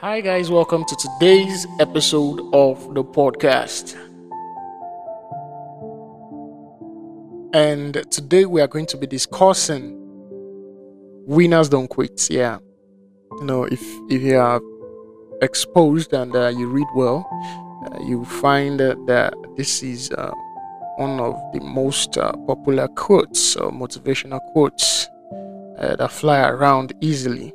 Hi, guys, welcome to today's episode of the podcast. And today we are going to be discussing winners don't quit. Yeah, you know, if if you are exposed and uh, you read well, uh, you find that, that this is uh, one of the most uh, popular quotes or motivational quotes uh, that fly around easily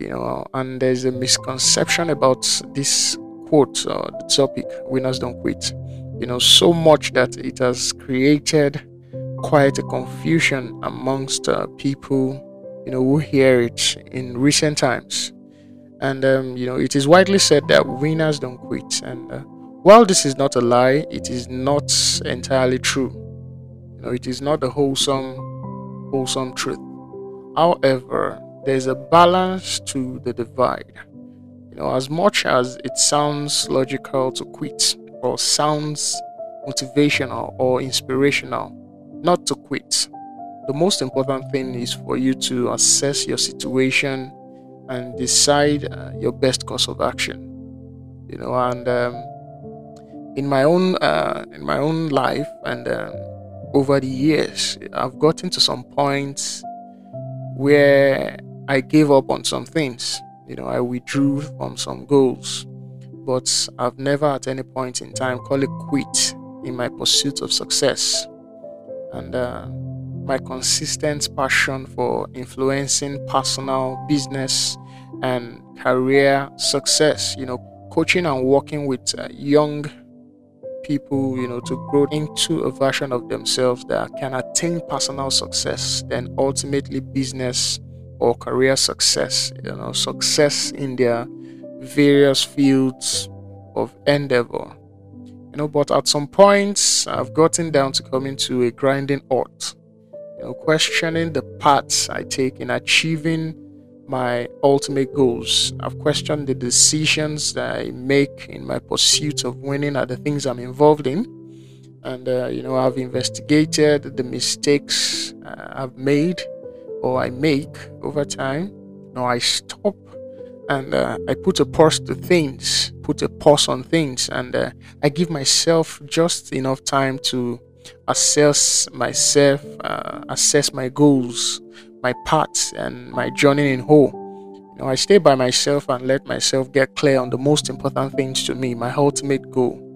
you know and there's a misconception about this quote or the topic winners don't quit. You know so much that it has created quite a confusion amongst uh, people you know who hear it in recent times. And um, you know it is widely said that winners don't quit. And uh, while this is not a lie it is not entirely true. You know it is not the wholesome wholesome truth. However there's a balance to the divide. You know, as much as it sounds logical to quit or sounds motivational or inspirational not to quit, the most important thing is for you to assess your situation and decide uh, your best course of action. You know, and um, in my own uh, in my own life and um, over the years, I've gotten to some points where I gave up on some things. You know, I withdrew from some goals, but I've never at any point in time called it quit in my pursuit of success. And uh, my consistent passion for influencing personal, business, and career success, you know, coaching and working with uh, young people, you know, to grow into a version of themselves that can attain personal success, then ultimately business or career success, you know, success in their various fields of endeavor. You know, but at some points I've gotten down to coming to a grinding halt, you know, questioning the paths I take in achieving my ultimate goals. I've questioned the decisions that I make in my pursuit of winning at the things I'm involved in. And, uh, you know, I've investigated the mistakes uh, I've made or I make over time. No, I stop and uh, I put a pause to things, put a pause on things, and uh, I give myself just enough time to assess myself, uh, assess my goals, my paths, and my journey in whole. You know, I stay by myself and let myself get clear on the most important things to me, my ultimate goal.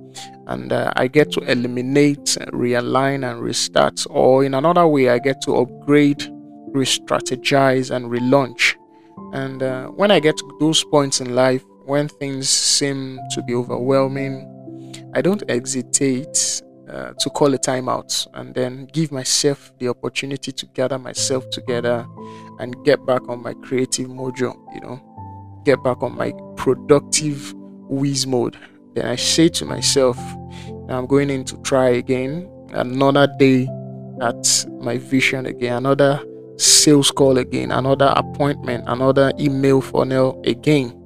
And uh, I get to eliminate, realign, and restart. Or in another way, I get to upgrade re strategize and relaunch. And uh, when I get to those points in life, when things seem to be overwhelming, I don't hesitate uh, to call a timeout and then give myself the opportunity to gather myself together and get back on my creative mojo, you know, get back on my productive whiz mode. Then I say to myself, I'm going in to try again, another day at my vision again, another sales call again, another appointment, another email funnel again,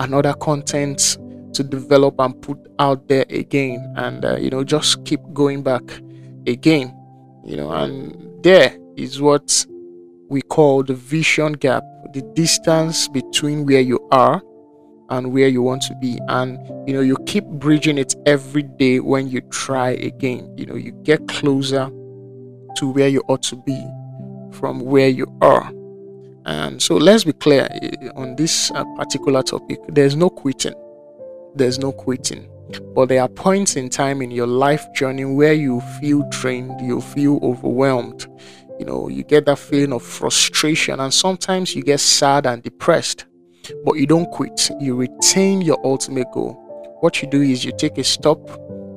another content to develop and put out there again, and uh, you know, just keep going back again, you know, and there is what we call the vision gap, the distance between where you are and where you want to be. And you know you keep bridging it every day when you try again. You know you get closer to where you ought to be from where you are. And so let's be clear eh, on this uh, particular topic. There's no quitting. There's no quitting. But there are points in time in your life journey where you feel drained, you feel overwhelmed. You know, you get that feeling of frustration, and sometimes you get sad and depressed. But you don't quit, you retain your ultimate goal. What you do is you take a stop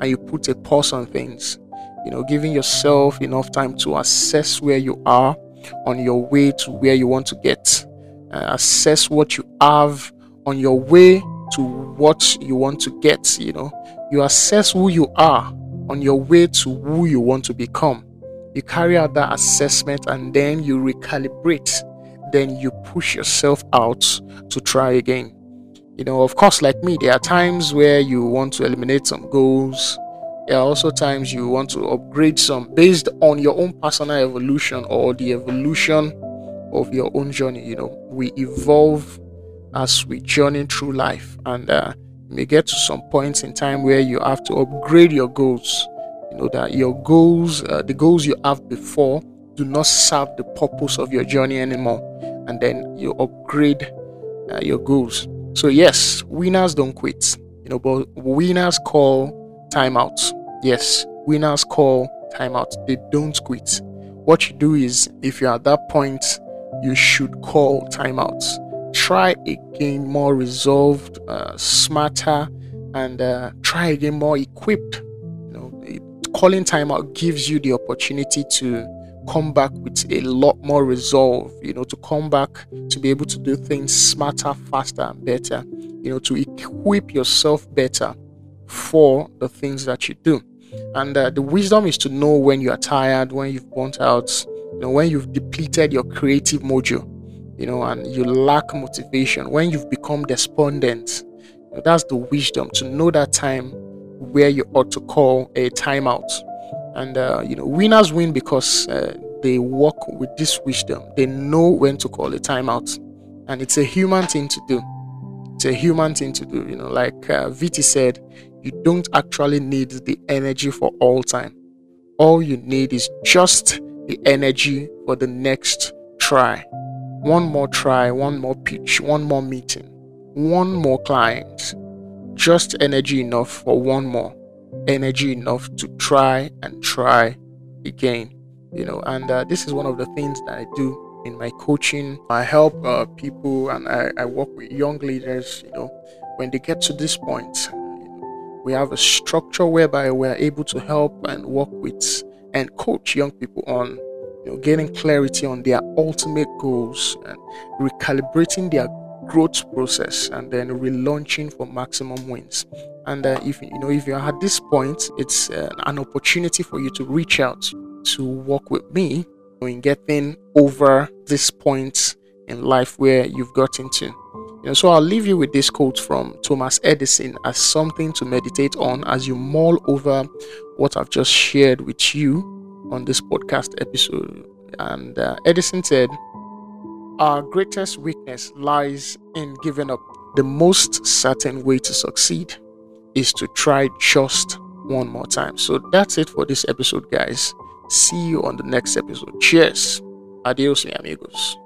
and you put a pause on things. You know, giving yourself enough time to assess where you are on your way to where you want to get. Uh, assess what you have on your way to what you want to get. You know, you assess who you are on your way to who you want to become. You carry out that assessment and then you recalibrate. Then you push yourself out to try again. You know, of course, like me, there are times where you want to eliminate some goals there are also times you want to upgrade some based on your own personal evolution or the evolution of your own journey. You know, we evolve as we journey through life. And uh, you may get to some points in time where you have to upgrade your goals. You know that your goals, uh, the goals you have before, do not serve the purpose of your journey anymore. And then you upgrade uh, your goals. So, yes, winners don't quit. You know, but winners call timeouts. Yes, winners call timeout. They don't quit. What you do is, if you're at that point, you should call timeout. Try again more resolved, uh, smarter, and uh, try again more equipped. You know, calling timeout gives you the opportunity to come back with a lot more resolve. You know, to come back to be able to do things smarter, faster, and better. You know, to equip yourself better for the things that you do. And uh, the wisdom is to know when you are tired, when you've burnt out, you know, when you've depleted your creative mojo, you know, and you lack motivation, when you've become despondent. You know, that's the wisdom to know that time where you ought to call a timeout. And, uh, you know, winners win because uh, they work with this wisdom. They know when to call a timeout. And it's a human thing to do. It's a human thing to do. You know, like uh, Viti said, you don't actually need the energy for all time. All you need is just the energy for the next try. One more try, one more pitch, one more meeting, one more client. Just energy enough for one more. Energy enough to try and try again. You know, and uh, this is one of the things that I do in my coaching. I help uh, people and I, I work with young leaders, you know, when they get to this point, we have a structure whereby we're able to help and work with and coach young people on you know, getting clarity on their ultimate goals and recalibrating their growth process and then relaunching for maximum wins and uh, if you know if you're at this point it's uh, an opportunity for you to reach out to work with me in getting over this point in life where you've gotten to you know, so I'll leave you with this quote from Thomas Edison as something to meditate on as you mull over what I've just shared with you on this podcast episode. And uh, Edison said, Our greatest weakness lies in giving up. The most certain way to succeed is to try just one more time. So that's it for this episode, guys. See you on the next episode. Cheers. Adios, mi amigos.